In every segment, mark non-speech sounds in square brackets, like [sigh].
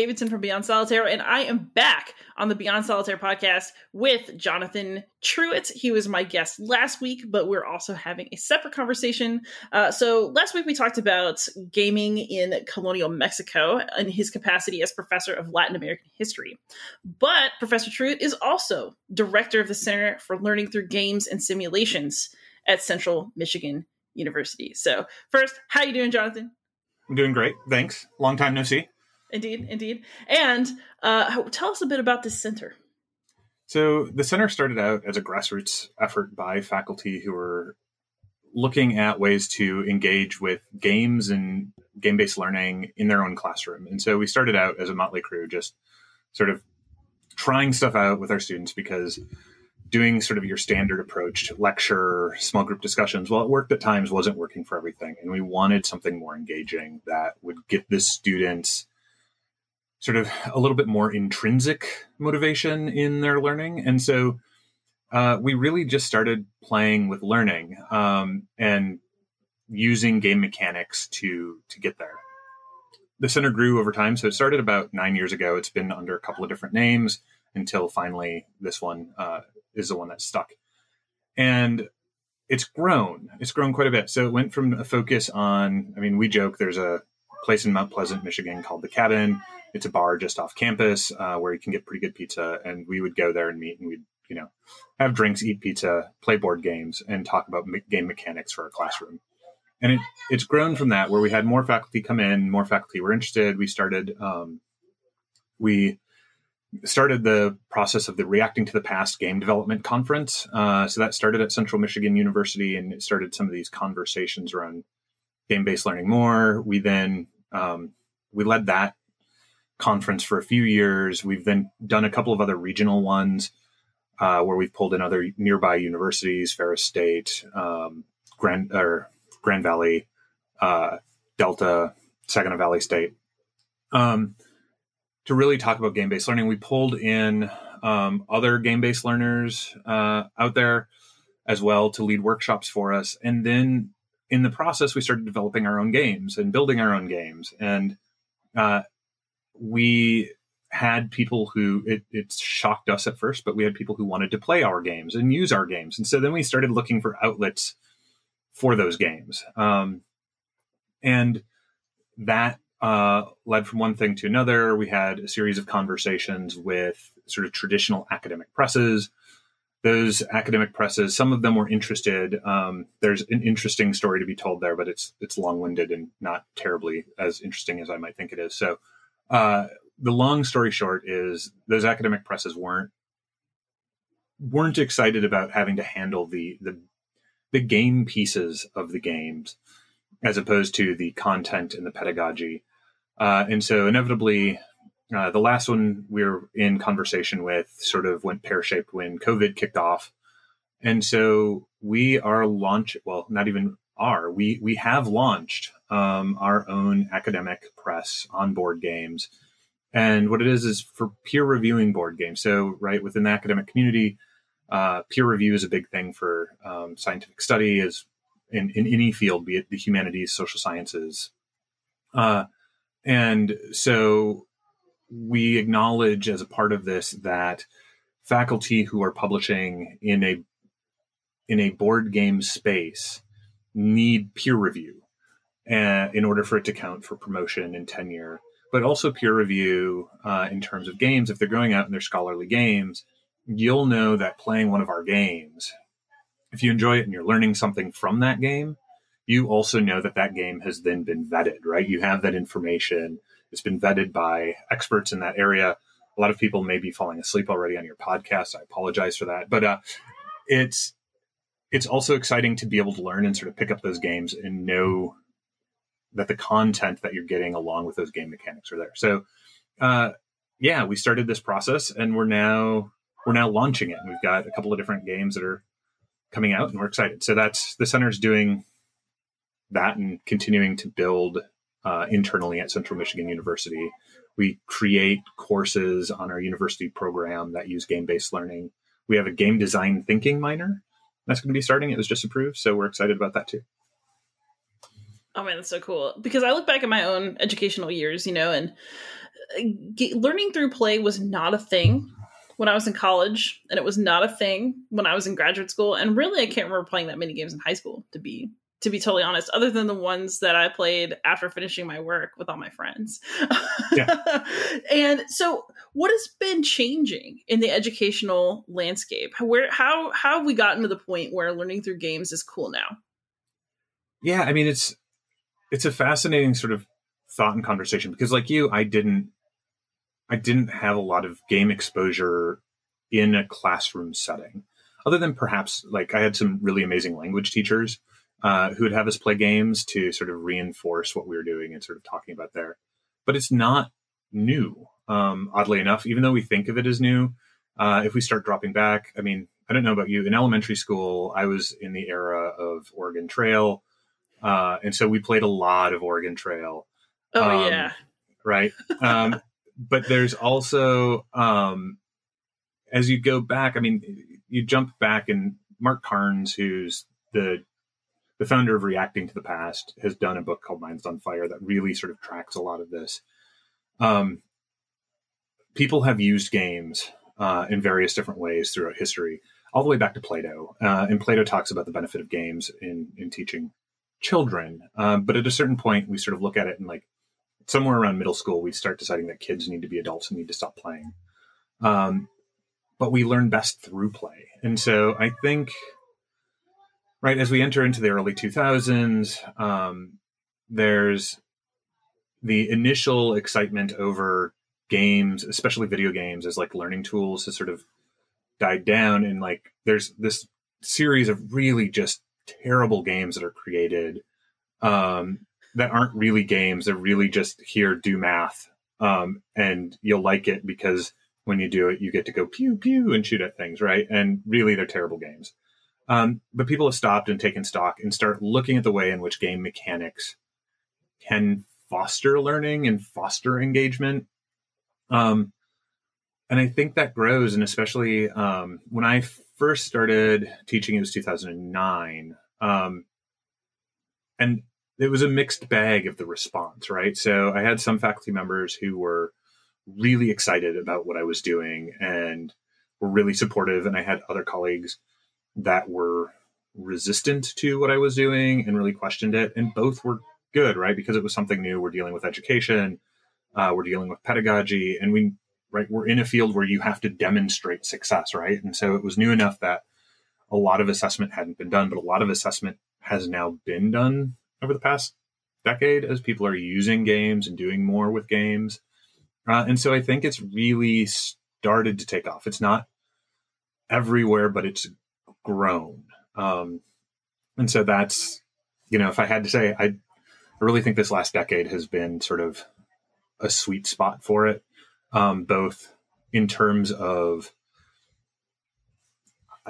Davidson from Beyond Solitaire, and I am back on the Beyond Solitaire podcast with Jonathan Truitt. He was my guest last week, but we're also having a separate conversation. Uh, so, last week we talked about gaming in colonial Mexico and his capacity as professor of Latin American history. But Professor Truitt is also director of the Center for Learning Through Games and Simulations at Central Michigan University. So, first, how you doing, Jonathan? I'm doing great. Thanks. Long time no see. Indeed, indeed. And uh, tell us a bit about this center. So, the center started out as a grassroots effort by faculty who were looking at ways to engage with games and game based learning in their own classroom. And so, we started out as a motley crew, just sort of trying stuff out with our students because doing sort of your standard approach to lecture small group discussions well it worked at times wasn't working for everything and we wanted something more engaging that would get the students sort of a little bit more intrinsic motivation in their learning and so uh, we really just started playing with learning um, and using game mechanics to to get there the center grew over time so it started about nine years ago it's been under a couple of different names until finally this one uh, is the one that stuck. And it's grown. It's grown quite a bit. So it went from a focus on, I mean, we joke there's a place in Mount Pleasant, Michigan called The Cabin. It's a bar just off campus uh, where you can get pretty good pizza. And we would go there and meet and we'd, you know, have drinks, eat pizza, play board games, and talk about me- game mechanics for our classroom. And it, it's grown from that where we had more faculty come in, more faculty were interested. We started, um, we started the process of the Reacting to the Past Game Development Conference. Uh, so that started at Central Michigan University, and it started some of these conversations around game-based learning more. We then um, we led that conference for a few years. We've then done a couple of other regional ones uh, where we've pulled in other nearby universities, Ferris State, um, Grand or Grand Valley, uh, Delta, Saginaw Valley State. Um, to really talk about game based learning, we pulled in um, other game based learners uh, out there as well to lead workshops for us. And then in the process, we started developing our own games and building our own games. And uh, we had people who it, it shocked us at first, but we had people who wanted to play our games and use our games. And so then we started looking for outlets for those games. Um, and that uh, led from one thing to another. We had a series of conversations with sort of traditional academic presses. Those academic presses, some of them were interested. Um, there's an interesting story to be told there, but it's it's long-winded and not terribly as interesting as I might think it is. So, uh, the long story short is those academic presses weren't weren't excited about having to handle the the the game pieces of the games as opposed to the content and the pedagogy. Uh, and so inevitably, uh, the last one we were in conversation with sort of went pear shaped when COVID kicked off. And so we are launch well, not even are we we have launched um, our own academic press on board games. And what it is is for peer reviewing board games. So right within the academic community, uh, peer review is a big thing for um, scientific study, is in, in any field, be it the humanities, social sciences. Uh, and so we acknowledge as a part of this that faculty who are publishing in a in a board game space need peer review uh, in order for it to count for promotion and tenure, but also peer review uh, in terms of games. If they're going out in their scholarly games, you'll know that playing one of our games, if you enjoy it and you're learning something from that game, you also know that that game has then been vetted, right? You have that information. It's been vetted by experts in that area. A lot of people may be falling asleep already on your podcast. I apologize for that, but uh, it's it's also exciting to be able to learn and sort of pick up those games and know that the content that you're getting along with those game mechanics are there. So, uh, yeah, we started this process and we're now we're now launching it. We've got a couple of different games that are coming out, and we're excited. So that's the center's doing that and continuing to build uh, internally at Central Michigan University. We create courses on our university program that use game based learning. We have a game design thinking minor that's going to be starting. It was just approved, so we're excited about that too. Oh man, that's so cool. Because I look back at my own educational years, you know, and uh, g- learning through play was not a thing when I was in college, and it was not a thing when I was in graduate school. And really, I can't remember playing that many games in high school to be to be totally honest, other than the ones that I played after finishing my work with all my friends. Yeah. [laughs] and so what has been changing in the educational landscape? Where how how have we gotten to the point where learning through games is cool now? Yeah, I mean it's it's a fascinating sort of thought and conversation because like you, I didn't I didn't have a lot of game exposure in a classroom setting. Other than perhaps like I had some really amazing language teachers uh, who would have us play games to sort of reinforce what we were doing and sort of talking about there. But it's not new, um, oddly enough, even though we think of it as new. Uh, if we start dropping back, I mean, I don't know about you. In elementary school, I was in the era of Oregon Trail. Uh, and so we played a lot of Oregon Trail. Oh, um, yeah. Right. Um, [laughs] but there's also, um, as you go back, I mean, you jump back and Mark Carnes, who's the the founder of Reacting to the Past, has done a book called Minds on Fire that really sort of tracks a lot of this. Um, people have used games uh, in various different ways throughout history, all the way back to Plato. Uh, and Plato talks about the benefit of games in in teaching children. Um, but at a certain point, we sort of look at it and like somewhere around middle school, we start deciding that kids need to be adults and need to stop playing. Um, but we learn best through play. And so I think right as we enter into the early 2000s um, there's the initial excitement over games especially video games as like learning tools has sort of died down and like there's this series of really just terrible games that are created um, that aren't really games. They're really just here do math um, and you'll like it because when you do it you get to go pew pew and shoot at things right? And really they're terrible games. Um, but people have stopped and taken stock and start looking at the way in which game mechanics can foster learning and foster engagement. Um, and I think that grows, and especially um, when I first started teaching, it was 2009, um, and it was a mixed bag of the response. Right, so I had some faculty members who were really excited about what I was doing and were really supportive, and I had other colleagues that were resistant to what I was doing and really questioned it. And both were good, right? Because it was something new. We're dealing with education, uh, we're dealing with pedagogy, and we right we're in a field where you have to demonstrate success, right? And so it was new enough that a lot of assessment hadn't been done, but a lot of assessment has now been done over the past decade as people are using games and doing more with games. Uh, and so I think it's really started to take off. It's not everywhere, but it's grown. Um, and so that's, you know, if I had to say, I, I really think this last decade has been sort of a sweet spot for it, um, both in terms of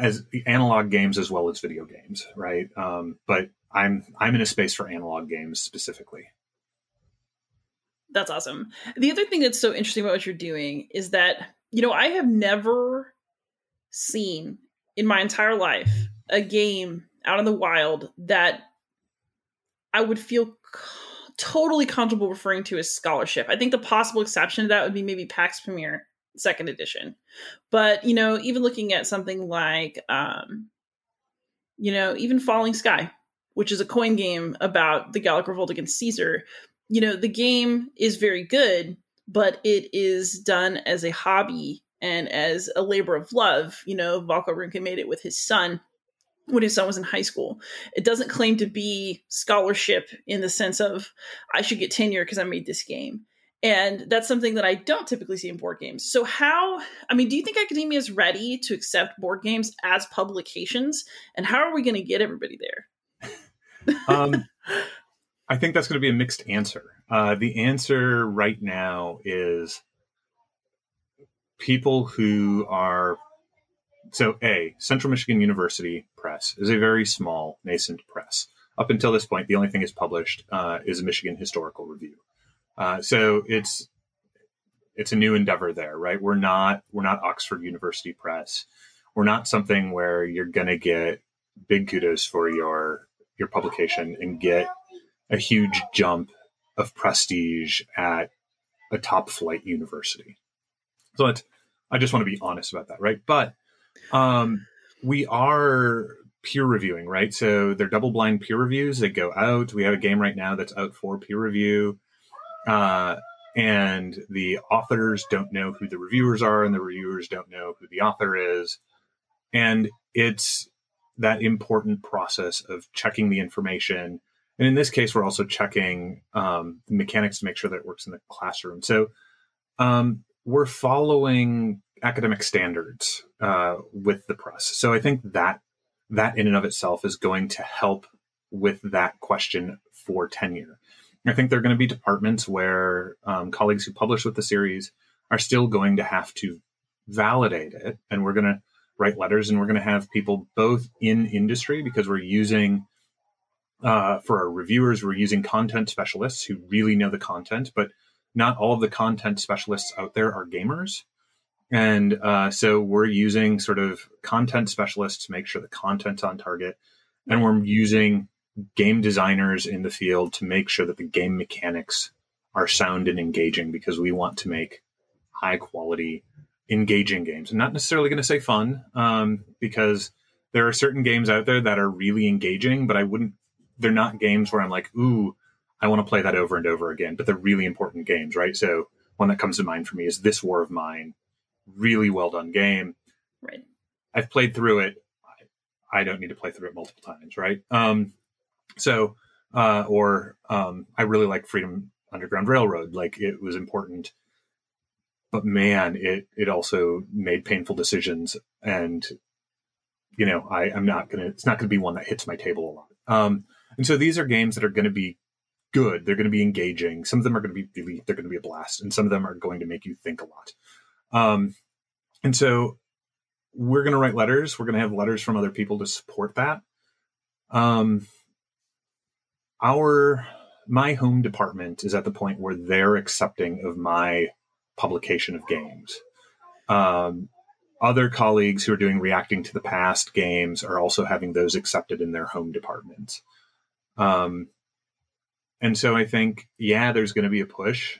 as analog games as well as video games, right? Um, but I'm I'm in a space for analog games specifically. That's awesome. The other thing that's so interesting about what you're doing is that you know I have never seen in my entire life a game out in the wild that I would feel c- totally comfortable referring to as scholarship. I think the possible exception to that would be maybe Pax Pamir second edition. But, you know, even looking at something like um you know, even Falling Sky, which is a coin game about the Gallic revolt against Caesar, you know, the game is very good, but it is done as a hobby and as a labor of love. You know, Volko Ruhnke made it with his son when his son was in high school. It doesn't claim to be scholarship in the sense of I should get tenure because I made this game. And that's something that I don't typically see in board games. So, how, I mean, do you think academia is ready to accept board games as publications? And how are we going to get everybody there? [laughs] um, I think that's going to be a mixed answer. Uh, the answer right now is people who are so a Central Michigan University Press is a very small nascent press. Up until this point, the only thing it's published uh, is a Michigan Historical Review. Uh, so it's it's a new endeavor there, right? We're not we're not Oxford University Press. We're not something where you're going to get big kudos for your your publication and get a huge jump of prestige at a top flight university. So I just want to be honest about that, right? But um, we are peer reviewing, right? So they're double blind peer reviews that go out. We have a game right now that's out for peer review. Uh, and the authors don't know who the reviewers are, and the reviewers don't know who the author is. And it's that important process of checking the information. And in this case, we're also checking um, the mechanics to make sure that it works in the classroom. So um, we're following academic standards uh, with the press. So I think that that in and of itself is going to help with that question for tenure. I think there are going to be departments where um, colleagues who publish with the series are still going to have to validate it, and we're going to write letters, and we're going to have people both in industry because we're using uh, for our reviewers, we're using content specialists who really know the content, but not all of the content specialists out there are gamers. And uh, so we're using sort of content specialists to make sure the content's on target. And we're using game designers in the field to make sure that the game mechanics are sound and engaging because we want to make high quality, engaging games. I'm not necessarily going to say fun um, because there are certain games out there that are really engaging, but I wouldn't, they're not games where I'm like, ooh, I want to play that over and over again, but they're really important games, right? So one that comes to mind for me is This War of Mine. Really well done game. Right. I've played through it. I don't need to play through it multiple times, right? Um, so, uh, or um, I really like Freedom Underground Railroad. Like it was important, but man, it it also made painful decisions, and you know, I I'm not gonna. It's not gonna be one that hits my table a lot. Um, and so these are games that are going to be good. They're going to be engaging. Some of them are going to be really. They're going to be a blast, and some of them are going to make you think a lot. Um, and so we're going to write letters. We're going to have letters from other people to support that. Um, our my home department is at the point where they're accepting of my publication of games. Um, other colleagues who are doing reacting to the past games are also having those accepted in their home departments. Um, and so I think, yeah, there's going to be a push.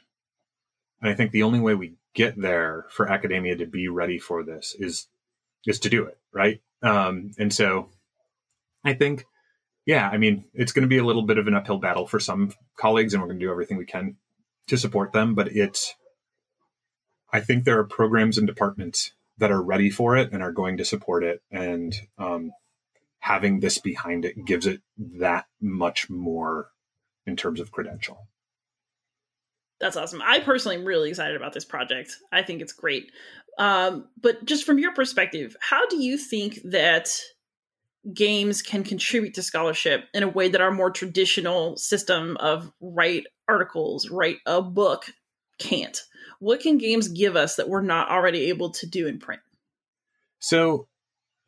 And I think the only way we get there for academia to be ready for this is is to do it right. Um, and so I think yeah, I mean, it's going to be a little bit of an uphill battle for some colleagues, and we're going to do everything we can to support them. But it's, I think there are programs and departments that are ready for it and are going to support it. And um, having this behind it gives it that much more in terms of credential. That's awesome. I personally am really excited about this project. I think it's great. Um, but just from your perspective, how do you think that games can contribute to scholarship in a way that our more traditional system of write articles, write a book can't. What can games give us that we're not already able to do in print? So,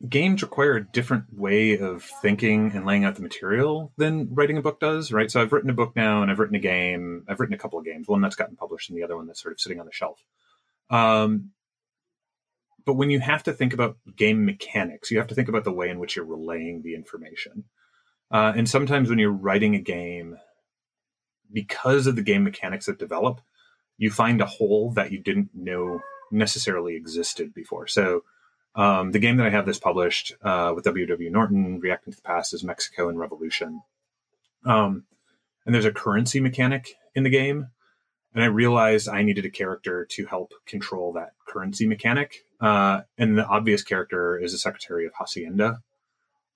games require a different way of thinking and laying out the material than writing a book does, right? So, I've written a book now and I've written a game. I've written a couple of games, one that's gotten published and the other one that's sort of sitting on the shelf. Um, but when you have to think about game mechanics, you have to think about the way in which you're relaying the information. Uh, and sometimes when you're writing a game, because of the game mechanics that develop, you find a hole that you didn't know necessarily existed before. So um, the game that I have this published uh, with WW Norton, Reacting to the Past, is Mexico in Revolution. Um, and there's a currency mechanic in the game and I realized I needed a character to help control that currency mechanic. Uh, and the obvious character is the Secretary of Hacienda.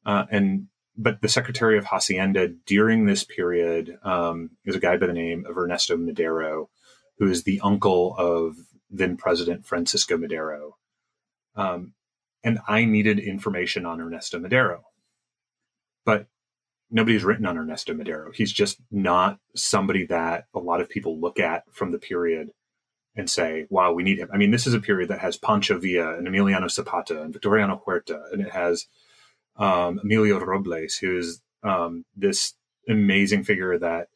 Uh, and but the Secretary of Hacienda during this period um, is a guy by the name of Ernesto Madero, who is the uncle of then President Francisco Madero. Um, and I needed information on Ernesto Madero. But nobody's written on Ernesto Madero. He's just not somebody that a lot of people look at from the period and say, wow, we need him. I mean, this is a period that has Pancho Villa and Emiliano Zapata and Victoriano Huerta, and it has um, Emilio Robles, who is um, this amazing figure that,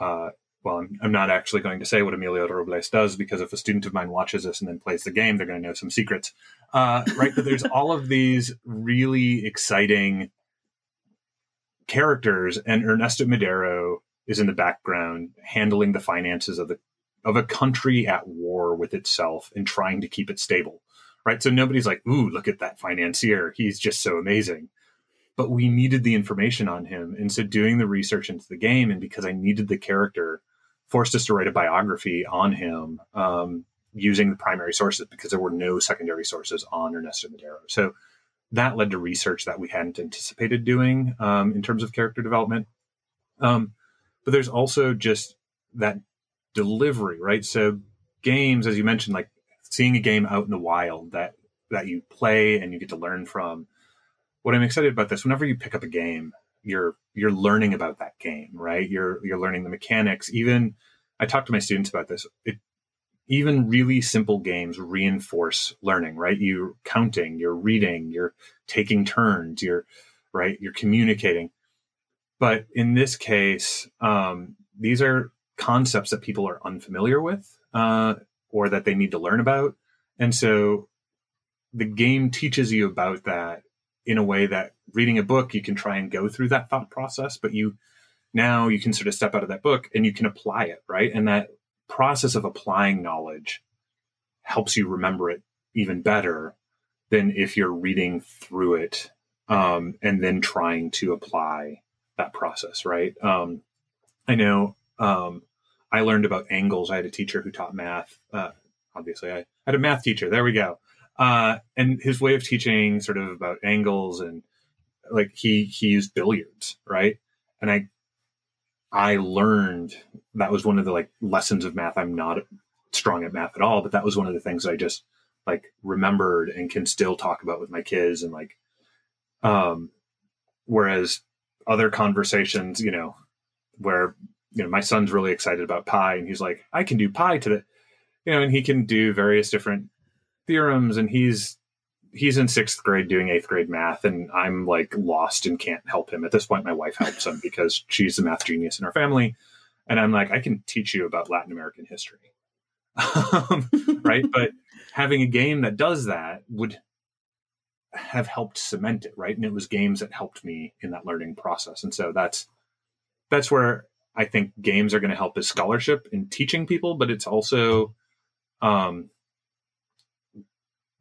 uh, well, I'm, I'm, not actually going to say what Emilio Robles does because if a student of mine watches this and then plays the game, they're going to know some secrets, uh, right? but there's [laughs] all of these really exciting characters, and Ernesto Madero is in the background handling the finances of the of a country at war with itself and trying to keep it stable right? So nobody's like ooh look at that financier. He's just so amazing. But we needed the information on him. And so doing the research into the game and because i needed the character forced us to write a biography on him um, using the primary sources because there were no secondary sources on ernesto madero. So that led to research that we hadn't anticipated doing um, in terms of character development um, but there's also just that delivery, right? So games, as you mentioned, like seeing a game out in the wild that that you play and you get to learn from. What I'm excited about this, whenever you pick up a game, you're you're learning about that game, right? You're you're learning the mechanics. Even I talk to my students about this. It, even really simple games reinforce learning, right? You're counting, you're reading, you're taking turns, you're right, you're communicating. But in this case, um, these are concepts that people are unfamiliar with uh, or that they need to learn about. And so the game teaches you about that in a way that reading a book, you can try and go through that thought process, but you now you can sort of step out of that book and you can apply it, right? And that process of applying knowledge helps you remember it even better than if you're reading through it um, and then trying to apply that process, right? Um, I know um, I learned about angles. I had a teacher who taught math. Uh, obviously, I had a math teacher. There we go. Uh, and his way of teaching, sort of about angles, and like he he used billiards, right? And I I learned that was one of the like lessons of math. I'm not strong at math at all, but that was one of the things I just like remembered and can still talk about with my kids and like um whereas other conversations, you know, where you know, my son's really excited about pi and he's like, I can do pi to the, you know, and he can do various different theorems and he's, he's in sixth grade doing eighth grade math and I'm like lost and can't help him. At this point, my wife helps him because she's the math genius in our family. And I'm like, I can teach you about Latin American history. Um, [laughs] right. but having a game that does that would have helped cement it. Right. And it was games that helped me in that learning process. And so that's, that's where I think games are going to help as scholarship in teaching people, but it's also um,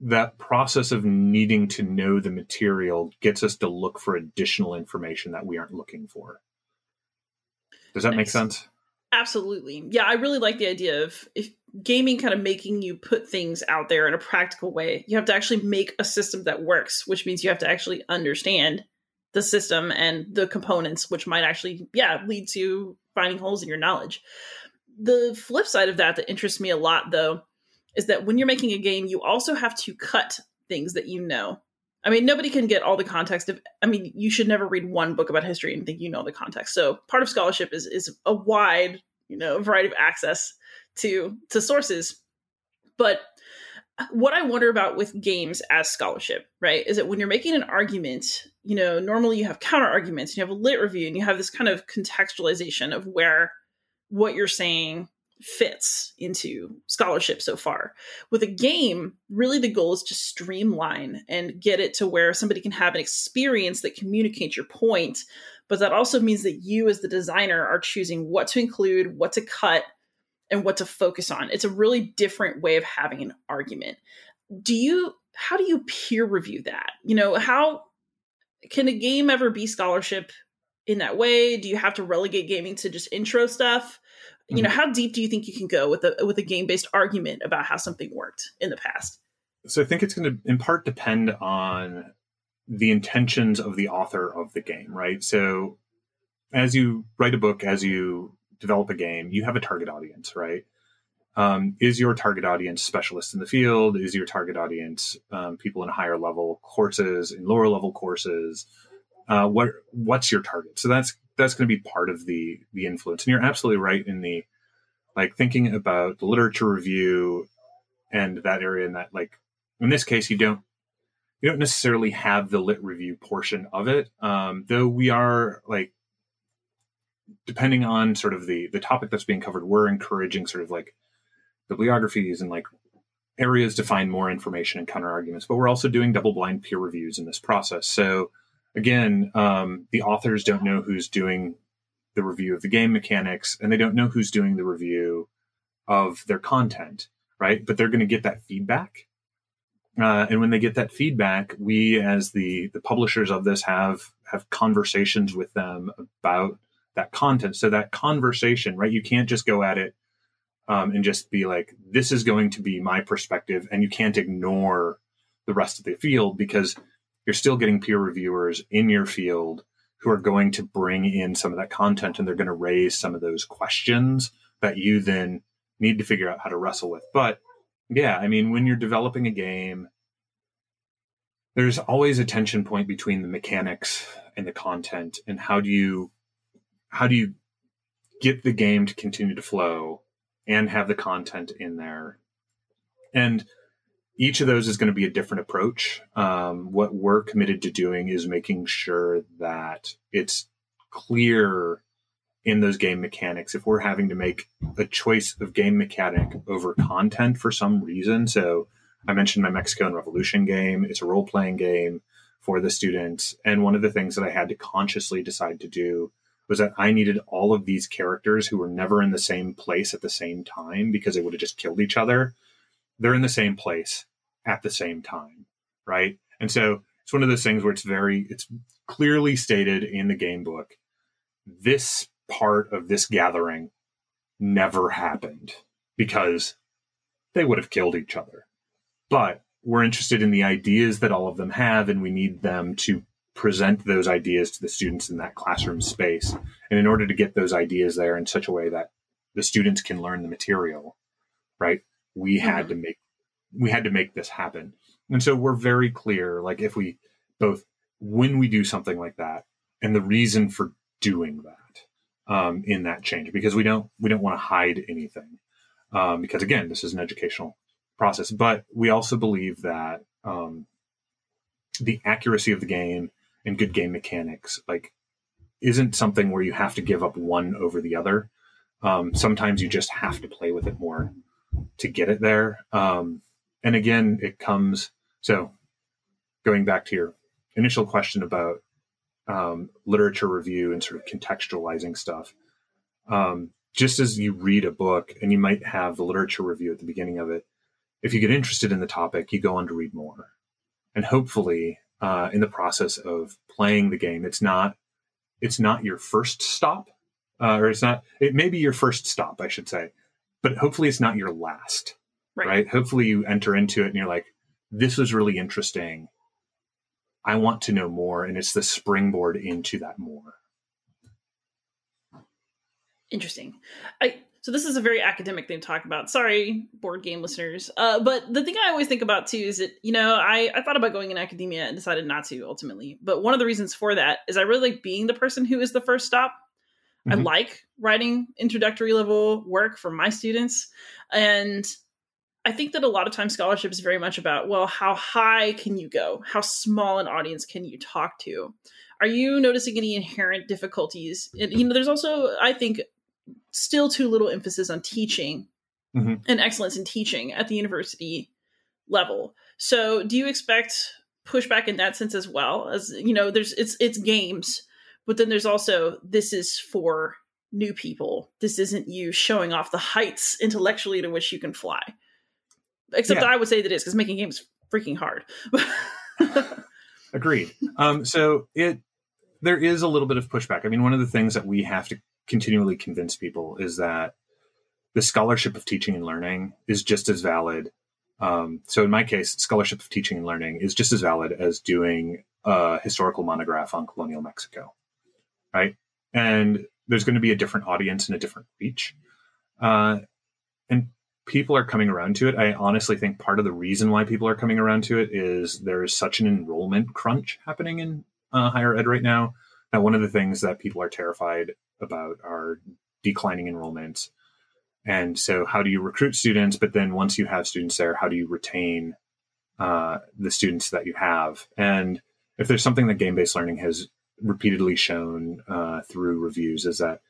that process of needing to know the material gets us to look for additional information that we aren't looking for. Does that nice. make sense? Absolutely. Yeah, I really like the idea of if gaming kind of making you put things out there in a practical way. You have to actually make a system that works, which means you have to actually understand the system and the components, which might actually, yeah, lead to finding holes in your knowledge. The flip side of that that interests me a lot, though, is that when you're making a game, you also have to cut things that you know. I mean, nobody can get all the context of. I mean, you should never read one book about history and think you know the context. So part of scholarship is is a wide, you know, variety of access to to sources. But what I wonder about with games as scholarship, right, is that when you're making an argument, you know, normally you have counter arguments, you have a lit review, and you have this kind of contextualization of where what you're saying fits into scholarship so far. With a game, really the goal is to streamline and get it to where somebody can have an experience that communicates your point, but that also means that you as the designer are choosing what to include, what to cut, and what to focus on. It's a really different way of having an argument. Do you how do you peer review that? You know, how can a game ever be scholarship in that way? Do you have to relegate gaming to just intro stuff? Mm-hmm. You know, mm-hmm. how deep do you think you can go with a with a game-based argument about how something worked in the past? So I think it's going to in part depend on the intentions of the author of the game, right? So as you write a book, as you develop a game, you have a target audience, right? Um, is your target audience specialists in the field? Is your target audience um, people in higher level courses, in lower level courses? Uh, what what's your target? So that's that's going to be part of the the influence. And you're absolutely right in the like thinking about the literature review and that area. And that like in this case, you don't you don't necessarily have the lit review portion of it, um, though we are like depending on sort of the the topic that's being covered, we're encouraging sort of like bibliographies and like areas to find more information and counter arguments. But we're also doing double blind peer reviews in this process. So again, um, the authors don't know who's doing the review of the game mechanics, and they don't know who's doing the review of their content, right? But they're going to get that feedback. Uh, and when they get that feedback, we as the the publishers of this have have conversations with them about that content. So that conversation, right? You can't just go at it um, and just be like, "This is going to be my perspective," and you can't ignore the rest of the field because you're still getting peer reviewers in your field who are going to bring in some of that content and they're going to raise some of those questions that you then need to figure out how to wrestle with. But yeah, I mean, when you're developing a game, there's always a tension point between the mechanics and the content and how do you how do you get the game to continue to flow and have the content in there and each of those is going to be a different approach. Um, what we're committed to doing is making sure that it's clear in those game mechanics. If we're having to make a choice of game mechanic over content for some reason so i mentioned my mexican revolution game. It's a role-playing game for the students. And one of the things that i had to consciously decide to do was that i needed all of these characters who were never in the same place at the same time because they would have just killed each other they're in the same place at the same time right and so it's one of those things where it's very it's clearly stated in the game book this part of this gathering never happened because they would have killed each other. But we're interested in the ideas that all of them have, and we need them to present those ideas to the students in that classroom space. And in order to get those ideas there in such a way that the students can learn the material, right? We had mm-hmm. to make we had to make this happen. And so we're very clear, like if we both when we do something like that and the reason for doing that um, in that change because we don't we don't want to hide anything um, because again this is an educational process but we also believe that um, the accuracy of the game and good game mechanics like isn't something where you have to give up one over the other um, sometimes you just have to play with it more to get it there um, and again it comes so going back to your initial question about um, literature review and sort of contextualizing stuff. Um, just as you read a book and you might have the literature review at the beginning of it, if you get interested in the topic, you go on to read more. And hopefully, uh, in the process of playing the game, it's not it's not your first stop, uh, or it's not it may be your first stop, I should say, but hopefully it's not your last. Right. right? Hopefully you enter into it and you're like, this was really interesting I want to know more, and it's the springboard into that more. Interesting. I so this is a very academic thing to talk about. Sorry, board game listeners. Uh, but the thing I always think about too is that you know I I thought about going in academia and decided not to ultimately. But one of the reasons for that is I really like being the person who is the first stop. Mm-hmm. I like writing introductory level work for my students, and I think that a lot of times scholarship is very much about, well, how high can you go? How small an audience can you talk to? Are you noticing any inherent difficulties? And, you know, there's also, I think, still too little emphasis on teaching mm-hmm. and excellence in teaching at the university level. So, do you expect pushback in that sense as well? As you know, there's it's it's games, but then there's also this is for new people. This isn't you showing off the heights intellectually to which you can fly. Except yeah. I would say that is because making games freaking hard. [laughs] Agreed. Um, so it there is a little bit of pushback. I mean, one of the things that we have to continually convince people is that the scholarship of teaching and learning is just as valid. Um, so in my case, scholarship of teaching and learning is just as valid as doing a historical monograph on colonial Mexico, right? And there's going to be a different audience and a different reach. Uh, and people are coming around to it. I honestly think part of the reason why people are coming around to it is there is such an enrollment crunch happening in uh, higher ed right now. That one of the things that people are terrified about are declining enrollments. And so, how do you recruit students? But then, once you have students there, how do you retain uh, the students that you have? And if there's something that game based learning has repeatedly shown uh, through reviews, is that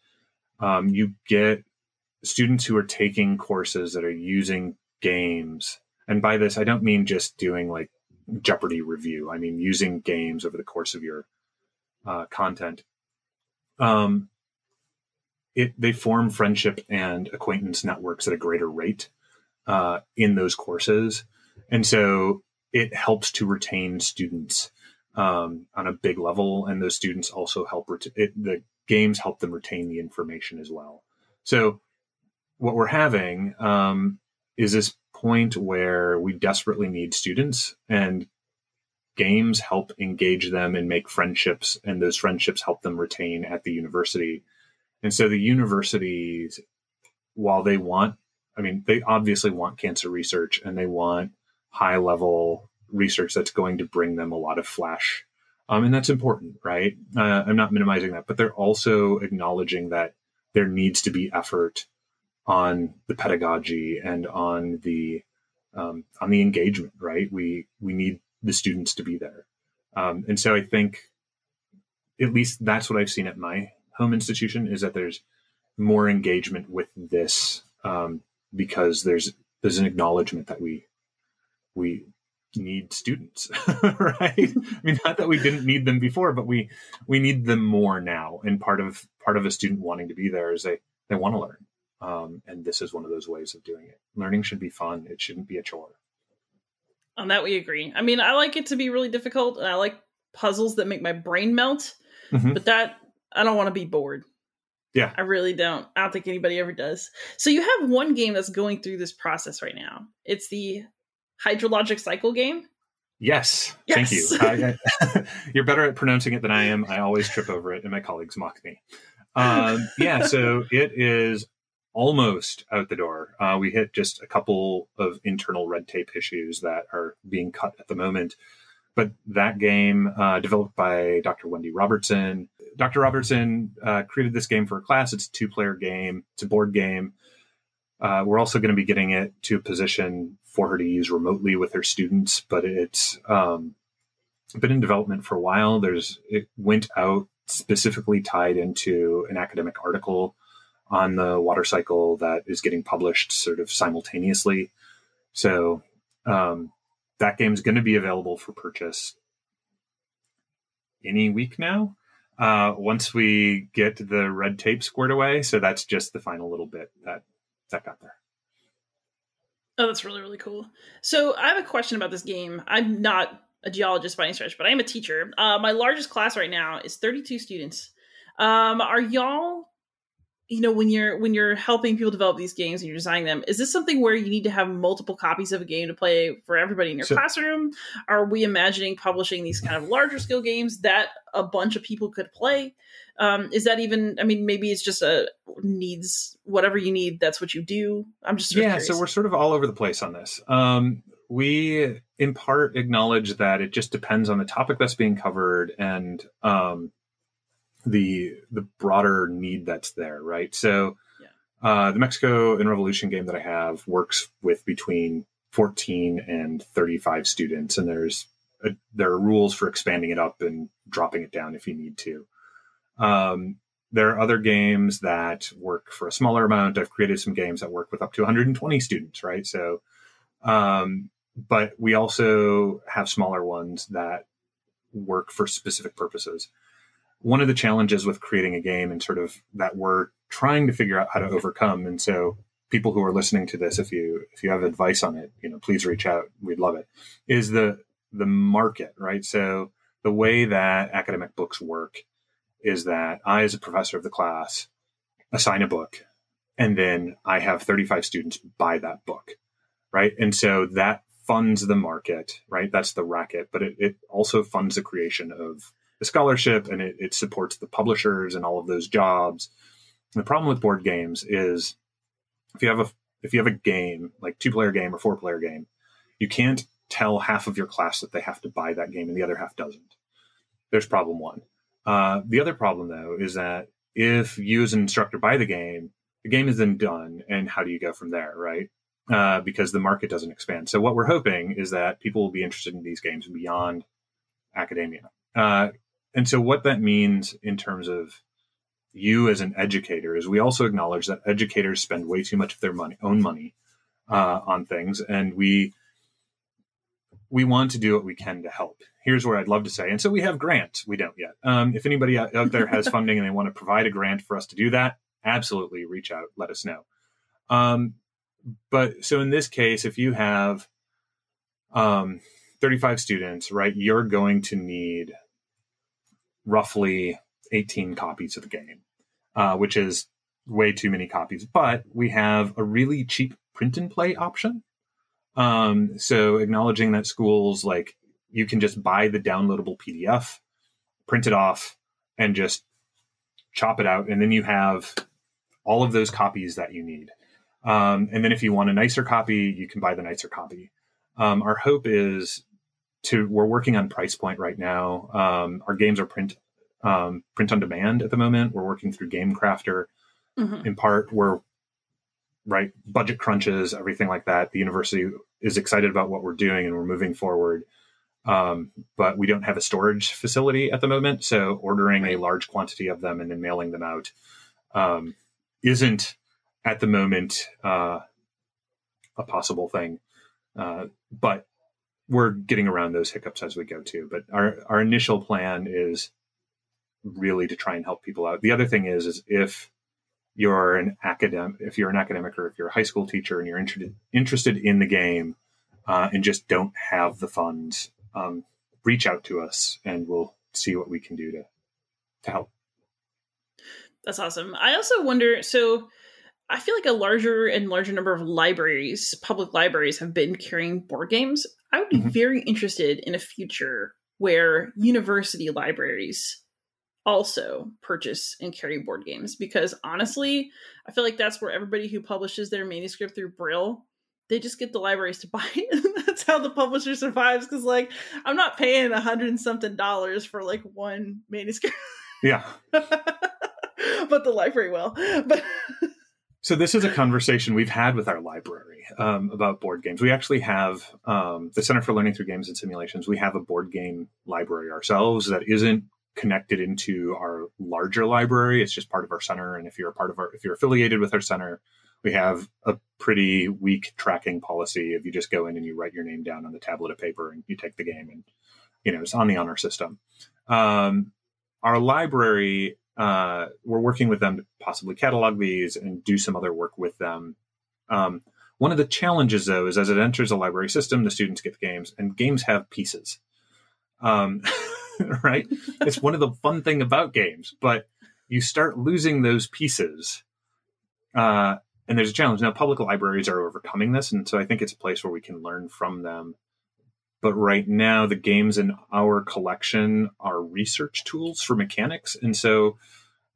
um, you get students who are taking courses that are using games, and by this I don't mean just doing like Jeopardy review. I mean using games over the course of your uh, content. Um, it they form friendship and acquaintance networks at a greater rate uh, in those courses, and so it helps to retain students um, on a big level, and those students also help ret- it, the games help them retain the information as well. So what we're having um, is this point where we desperately need students and games help engage them and make friendships and those friendships help them retain at the university and so the universities while they want i mean they obviously want cancer research and they want high level research that's going to bring them a lot of flash. Um, and that's important right? Uh, i'm not minimizing that but they're also acknowledging that there needs to be effort on the pedagogy and on the um, on the engagement. Right, we we need the students to be there, um, and so I think at least that's what I've seen at my home institution is that there's more engagement with this um, because there's there's an acknowledgement that we we need students [laughs] right i mean not that we didn't need them before but we we need them more now and part of part of a student wanting to be there is they they want to learn um, and this is one of those ways of doing it. Learning should be fun. It shouldn't be a chore. On that, we agree. I mean, I like it to be really difficult, and I like puzzles that make my brain melt. Mm-hmm. But that I don't want to be bored. Yeah, I really don't. I don't think anybody ever does. So you have one game that's going through this process right now. It's the hydrologic cycle game. Yes, yes. thank you. I, [laughs] you're better at pronouncing it than I am. I always trip over it, and my colleagues mock me. Um, yeah, so [laughs] it is almost out the door. Uh, we hit just a couple of internal red tape issues that are being cut at the moment. But that game, uh, developed by Dr. Wendy Robertson, Dr. Robertson uh, created this game for a class. It's a two player game, it's a board game. Uh, we're also going to be getting it to a position for her to use remotely with her students, but it's um, been in development for a while. There's it went out specifically tied into an academic article on the water cycle that is getting published sort of simultaneously. So um, that game's going to be available for purchase any week now. Uh, once we get the red tape squared away, so that's just the final little bit that that got there. Oh, that's really really cool. So I have a question about this game. I'm not a geologist by any stretch, but I am a teacher. Uh, my largest class right now is 32 students. Um, are y'all you know when you're when you're helping people develop these games and you're designing them is this something where you need to have multiple copies of a game to play for everybody in your so, classroom? Are we imagining publishing these kind of larger scale games that a bunch of people could play? Um, is that even i mean maybe it's just a needs whatever you need that's what you do. I'm just yeah curious. so we're sort of all over the place on this. Um, we in part acknowledge that it just depends on the topic that's being covered and um, the the broader need that's there, right? So yeah. uh, the Mexico in Revolution game that I have works with between 14 and 35 students, and there's a, there are rules for expanding it up and dropping it down if you need to. Um, there are other games that work for a smaller amount. I've created some games that work with up to 120 students, right? So, um, but we also have smaller ones that work for specific purposes one of the challenges with creating a game and sort of that we're trying to figure out how to overcome. And so people who are listening to this, if you if you have advice on it, you know, please reach out. We'd love it. Is the the market, right? So the way that academic books work is that I, as a professor of the class, assign a book, and then I have 35 students buy that book, right? And so that funds the market, right? That's the racket, but it, it also funds the creation of the scholarship and it, it supports the publishers and all of those jobs. And the problem with board games is if you have a if you have a game like two player game or four player game, you can't tell half of your class that they have to buy that game and the other half doesn't. There's problem one. Uh, the other problem though is that if you as an instructor buy the game, the game is then done, and how do you go from there, right? Uh, because the market doesn't expand. So what we're hoping is that people will be interested in these games beyond academia. Uh, and so, what that means in terms of you as an educator is we also acknowledge that educators spend way too much of their money, own money, uh, on things, and we we want to do what we can to help. Here's where I'd love to say, and so we have grants. We don't yet. Um, if anybody out there has [laughs] funding and they want to provide a grant for us to do that, absolutely reach out, let us know. Um, but so in this case, if you have um, 35 students, right, you're going to need roughly 18 copies of the game, uh, which is way too many copies. But we have a really cheap print and play option. Um, so acknowledging that schools like you can just buy the downloadable PDF, print it off, and just chop it out, and then you have all of those copies that you need. Um, and then if you want a nicer copy, you can buy the nicer copy. Um, our hope is to we're working on price point right now. Um, our games are print um, print on demand at the moment. We're working through Game Crafter. Mm-hmm. In part, we're right budget crunches, everything like that. The university is excited about what we're doing, and we're moving forward. Um, but we don't have a storage facility at the moment, so ordering right. a large quantity of them and then mailing them out um, isn't at the moment uh, a possible thing. Uh, but we're getting around those hiccups as we go too. But our our initial plan is really to try and help people out. The other thing is is if you're an academic, if you're an academic or if you're a high school teacher and you're interested interested in the game uh, and just don't have the funds, um, reach out to us and we'll see what we can do to to help. That's awesome. I also wonder so I feel like a larger and larger number of libraries, public libraries, have been carrying board games. I would be mm-hmm. very interested in a future where university libraries also purchase and carry board games because honestly, I feel like that's where everybody who publishes their manuscript through Brill, they just get the libraries to [laughs] buy it. that's how the publisher survives because like I'm not paying a hundred and something dollars for like one manuscript. Yeah. [laughs] but the library will. But so this is a conversation we've had with our library um, about board games. We actually have um, the Center for Learning Through Games and Simulations. We have a board game library ourselves that isn't connected into our larger library. It's just part of our center. And if you're a part of our, if you're affiliated with our center, we have a pretty weak tracking policy. If you just go in and you write your name down on the tablet of paper and you take the game, and you know it's on the honor system. Um, our library uh, we're working with them to possibly catalog these and do some other work with them. Um, one of the challenges, though, is as it enters a library system, the students get the games, and games have pieces. Um, [laughs] right? it's one of the fun thing about games, but you start losing those pieces, uh, and there's a challenge. Now, public libraries are overcoming this, and so I think it's a place where we can learn from them but right now the games in our collection are research tools for mechanics. And so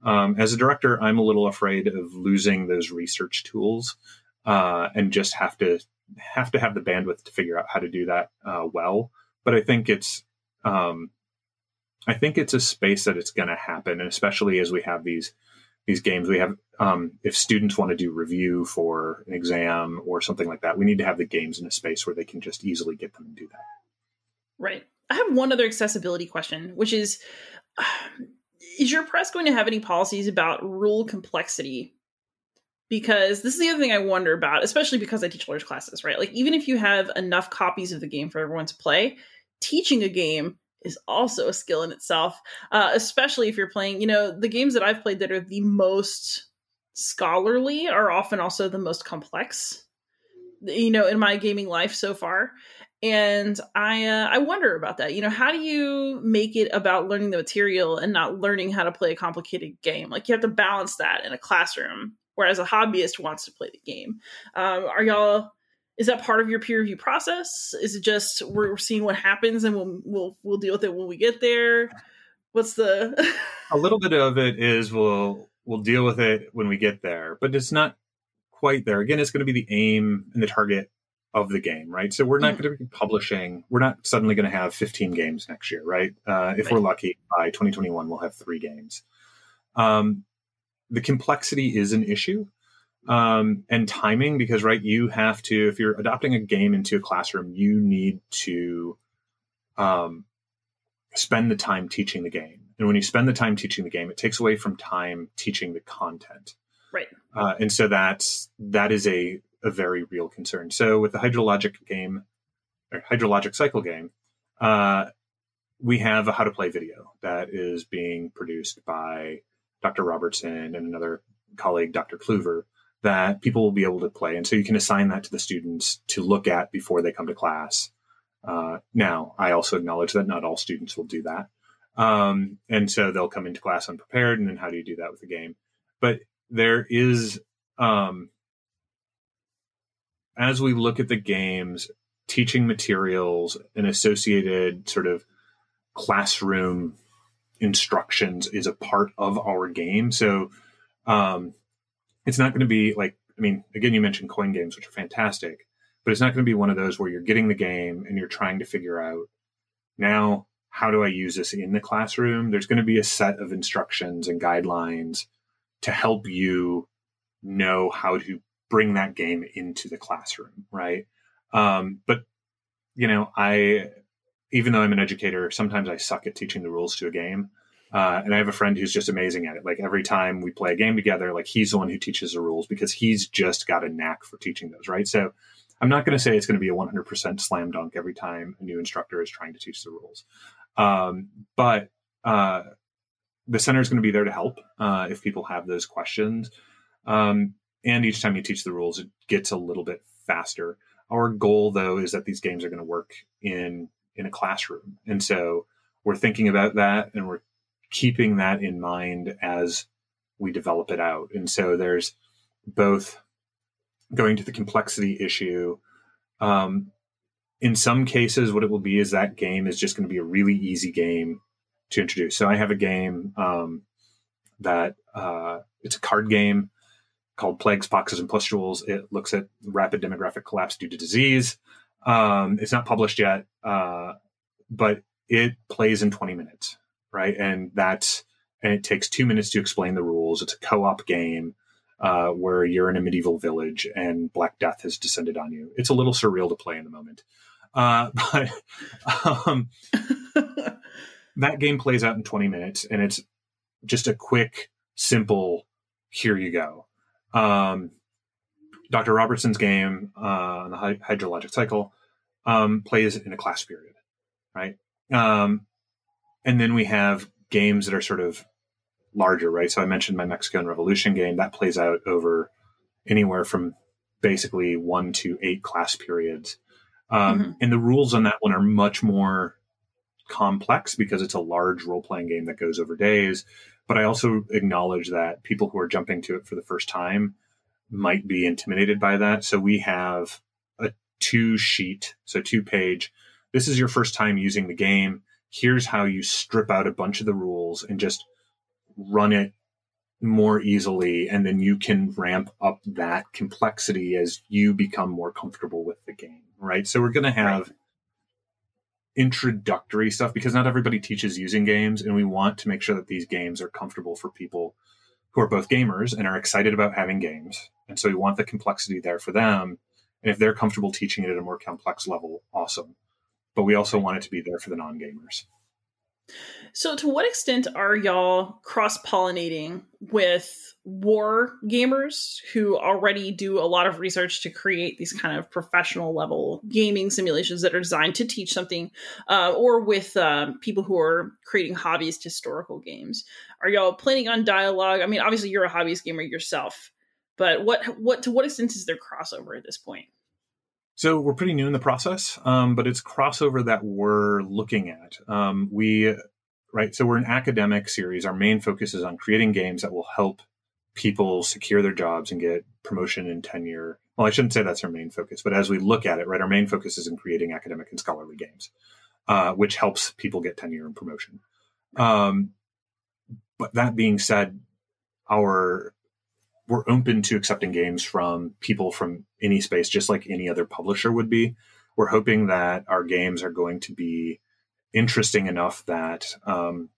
um, as a director i'm a little afraid of losing those research tools uh, and just have to have to have the bandwidth to figure out how to do that uh, well. But i think it's um, i think it's a space that it's going to happen and especially as we have these these games we have um, if students want to do review for an exam or something like that we need to have the games in a space where they can just easily get them and do that. Right. I have one other accessibility question which is [sighs] is your press going to have any policies about rule complexity? Because this is the other thing i wonder about especially because i teach large classes right? Like even if you have enough copies of the game for everyone to play teaching a game is also a skill in itself, uh, especially if you're playing, you know, the games that I've played that are the most scholarly are often also the most complex, you know, in my gaming life so far. And I uh, I wonder about that. You know, how do you make it about learning the material and not learning how to play a complicated game? Like you have to balance that in a classroom, whereas a hobbyist wants to play the game. Um, are y'all is that part of your peer review process? Is it just we're seeing what happens and we'll we'll we'll deal with it when we get there? What's the [laughs] A little bit of it is we'll we'll deal with it when we get there, but it's not quite there. Again, it's going to be the aim and the target of the game, right? So we're not mm. going to be publishing. We're not suddenly going to have 15 games next year, right? Uh, if right. we're lucky, by 2021 we'll have three games. Um, the complexity is an issue um, and timing because right you have to if you're adopting a game into a classroom you need to um, spend the time teaching the game. And when you spend the time teaching the game it takes away from time teaching the content. Right. Uh, and so that's that is a, a very real concern. So with the hydrologic game or hydrologic cycle game uh, we have a how to play video that is being produced by dr robertson and another colleague, Dr. Kluver, that people will be able to play. And so you can assign that to the students to look at before they come to class. Uh, now, I also acknowledge that not all students will do that. Um, and so they'll come into class unprepared. And then how do you do that with the game? But there is, um, as we look at the games, teaching materials and associated sort of classroom instructions is a part of our game. So um, it's not going to be like, I mean, again, you mentioned coin games, which are fantastic, but it's not going to be one of those where you're getting the game and you're trying to figure out now how do I use this in the classroom? There's going to be a set of instructions and guidelines to help you know how to bring that game into the classroom, right? Um, but you know, I even though I'm an educator, sometimes I suck at teaching the rules to a game. Uh, and I have a friend who's just amazing at it. Like every time we play a game together, like he's the one who teaches the rules because he's just got a knack for teaching those, right? So I'm not going to say it's going to be a 100% slam dunk every time a new instructor is trying to teach the rules. Um, but uh, the center is going to be there to help uh, if people have those questions. Um, and each time you teach the rules, it gets a little bit faster. Our goal, though, is that these games are going to work in in a classroom, and so we're thinking about that, and we're keeping that in mind as we develop it out. And so there's both going to the complexity issue. Um, in some cases, what it will be is that game is just going to be a really easy game to introduce. So I have a game um, that uh, it's a card game called Plagues, Poxes, and Pustules. It looks at rapid demographic collapse due to disease. Um, it's not published yet, uh, but it plays in 20 minutes, right? And that's and it takes two minutes to explain the rules. It's a co-op game uh, where you're in a medieval village and Black Death has descended on you. It's a little surreal to play in the moment, uh, [laughs] but um, [laughs] that game plays out in 20 minutes, and it's just a quick, simple. Here you go um, Dr. Robertson's game uh, on the hydrologic cycle um, plays in a class period, right? Um, and then we have games that are sort of larger, right? So I mentioned my Mexican Revolution game that plays out over anywhere from basically one to eight class periods. Um, mm-hmm. And the rules on that one are much more complex because it's a large role playing game that goes over days. But I also acknowledge that people who are jumping to it for the first time might be intimidated by that. So we have a two sheet, so two page. This is your first time using the game. Here's how you strip out a bunch of the rules and just run it more easily. And then you can ramp up that complexity as you become more comfortable with the game, right? So we're going to have. Right introductory stuff because not everybody teaches using games and we want to make sure that these games are comfortable for people who are both gamers and are excited about having games and so we want the complexity there for them and if they're comfortable teaching it at a more complex level awesome but we also want it to be there for the non-gamers so, to what extent are y'all cross pollinating with war gamers who already do a lot of research to create these kind of professional level gaming simulations that are designed to teach something, uh, or with um, people who are creating hobbyist historical games? Are y'all planning on dialogue? I mean, obviously, you're a hobbyist gamer yourself, but what what to what extent is there crossover at this point? So we're pretty new in the process, um, but it's crossover that we're looking at. Um, we right, so we're an academic series. Our main focus is on creating games that will help people secure their jobs and get promotion and tenure. Well, I shouldn't say that's our main focus, but as we look at it, right, our main focus is in creating academic and scholarly games, uh, which helps people get tenure and promotion. Um, but that being said, our we're open to accepting games from people from any space, just like any other publisher would be. We're hoping that our games are going to be interesting enough that um,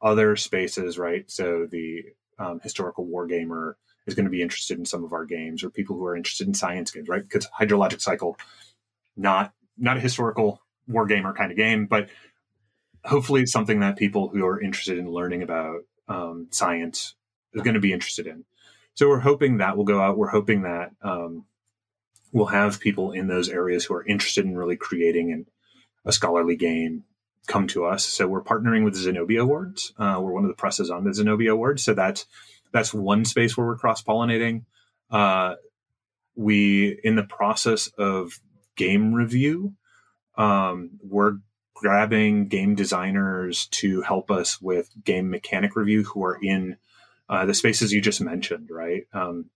other spaces, right? So the um, historical war gamer is going to be interested in some of our games, or people who are interested in science games, right? Because Hydrologic Cycle, not not a historical war gamer kind of game, but hopefully it's something that people who are interested in learning about um, science is going to be interested in. So we're hoping that will go out. We're hoping that um, we'll have people in those areas who are interested in really creating an, a scholarly game come to us. So we're partnering with the Zenobia Awards. Uh, we're one of the presses on the Zenobia Awards. So that's that's one space where we're cross pollinating. Uh, we in the process of game review, um, we're grabbing game designers to help us with game mechanic review who are in uh, the spaces you just mentioned, right? Um,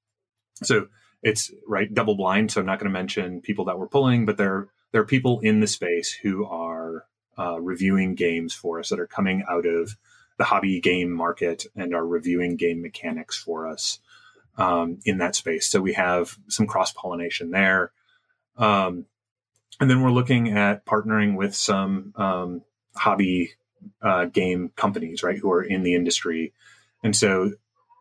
so it's right double blind. So I'm not going to mention people that we're pulling, but there there are people in the space who are uh, reviewing games for us that are coming out of the hobby game market and are reviewing game mechanics for us um, in that space. So we have some cross pollination there. Um, and then we're looking at partnering with some um, hobby uh, game companies, right, who are in the industry. And so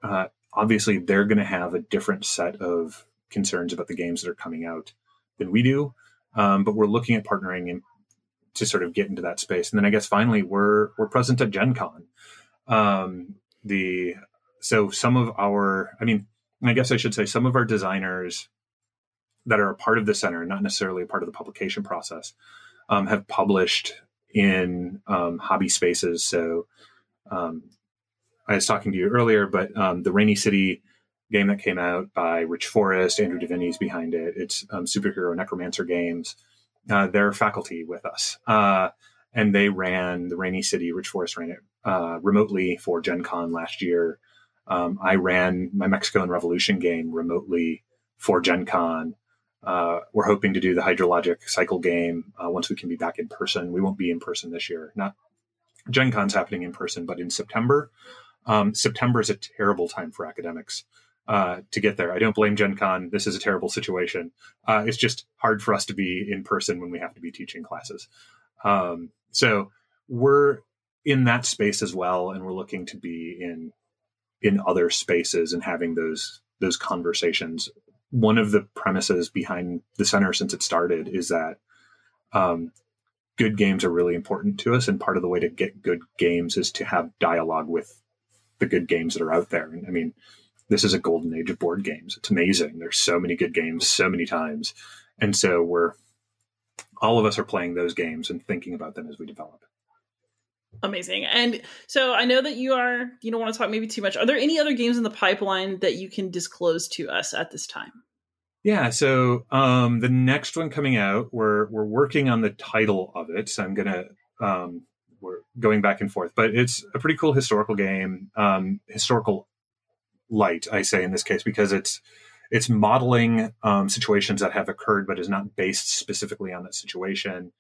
uh, obviously they're going to have a different set of concerns about the games that are coming out than we do. Um, but we're looking at partnering in, to sort of get into that space. And then I guess finally we're we're present at Gen Con. Um, the so some of our, I mean, I guess I should say some of our designers that are a part of the center, not necessarily a part of the publication process, um, have published in um, hobby spaces. So um, I was talking to you earlier, but um, the Rainy City game that came out by Rich Forrest, Andrew Deviney's behind it. It's um, superhero necromancer games. Uh, they're faculty with us, uh, and they ran the Rainy City. Rich Forrest ran it uh, remotely for Gen Con last year. Um, I ran my Mexico in Revolution game remotely for Gen Con. Uh, we're hoping to do the hydrologic cycle game uh, once we can be back in person. We won't be in person this year. Not Gen Con's happening in person, but in September. Um, September is a terrible time for academics uh, to get there. I don't blame Gen Con. This is a terrible situation. Uh, it's just hard for us to be in person when we have to be teaching classes. Um, so we're in that space as well, and we're looking to be in in other spaces and having those those conversations. One of the premises behind the center since it started is that um, good games are really important to us, and part of the way to get good games is to have dialogue with the good games that are out there. And I mean, this is a golden age of board games. It's amazing. There's so many good games, so many times, and so we're all of us are playing those games and thinking about them as we develop. Amazing. And so I know that you are you don't want to talk maybe too much. Are there any other games in the pipeline that you can disclose to us at this time? Yeah, so um, the next one coming out, we're we're working on the title of it. So I'm gonna um, we're going back and forth, but it's a pretty cool historical game, um, historical light, I say in this case, because it's it's modeling um, situations that have occurred, but is not based specifically on that situation.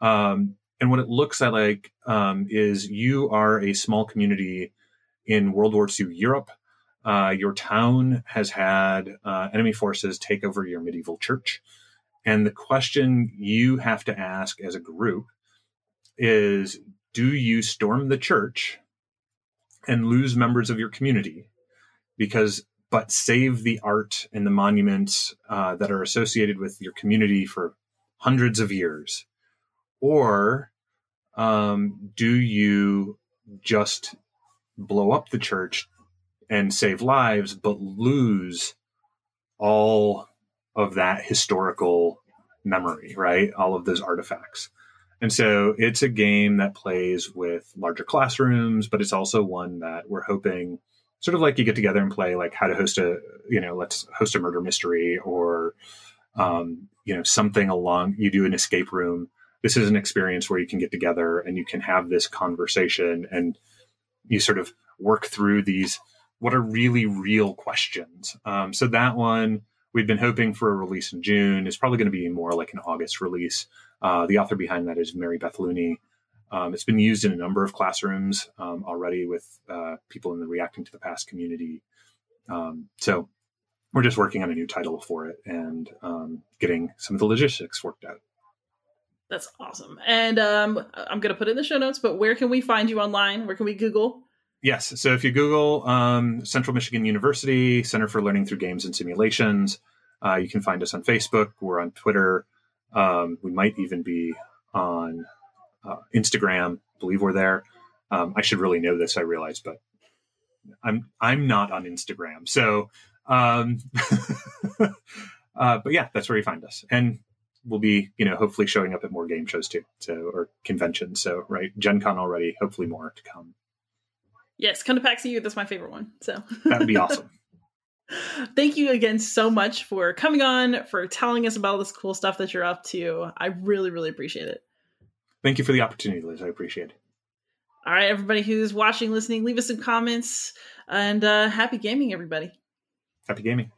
Um, and what it looks at like um, is you are a small community in World War II Europe. Uh, your town has had uh, enemy forces take over your medieval church. And the question you have to ask as a group is do you storm the church and lose members of your community? Because but save the art and the monuments uh, that are associated with your community for hundreds of years. Or um, do you just blow up the church and save lives but lose all of that historical memory right? All of those artifacts and so it's a game that plays with larger classrooms, but it's also one that we're hoping sort of like you get together and play like how to host a, you know, let's host a murder mystery or, um, you know, something along, you do an escape room. This is an experience where you can get together and you can have this conversation and you sort of work through these, what are really real questions. Um, so that one, we've been hoping for a release in June. is probably going to be more like an August release. Uh, the author behind that is Mary Beth Looney. Um, it's been used in a number of classrooms um, already with uh, people in the Reacting to the Past community. Um, so we're just working on a new title for it and um, getting some of the logistics worked out. That's awesome. And um, I'm going to put it in the show notes, but where can we find you online? Where can we Google? Yes. So if you Google um, Central Michigan University Center for Learning Through Games and Simulations, uh, you can find us on Facebook. We're on Twitter. Um, we might even be on uh, Instagram. I believe we're there. Um, I should really know this. I realize, but I'm I'm not on Instagram. So, um, [laughs] uh, but yeah, that's where you find us, and we'll be you know hopefully showing up at more game shows too, so or conventions. So right, Gen Con already. Hopefully more to come. Yes, come to PAX EU. That's my favorite one. So that'd be [laughs] awesome. Thank you again so much for coming on, for telling us about all this cool stuff that you're up to. I really, really appreciate it. Thank you for the opportunity, Liz. I appreciate it. All right, everybody who's watching, listening, leave us some comments and uh, happy gaming, everybody. Happy gaming.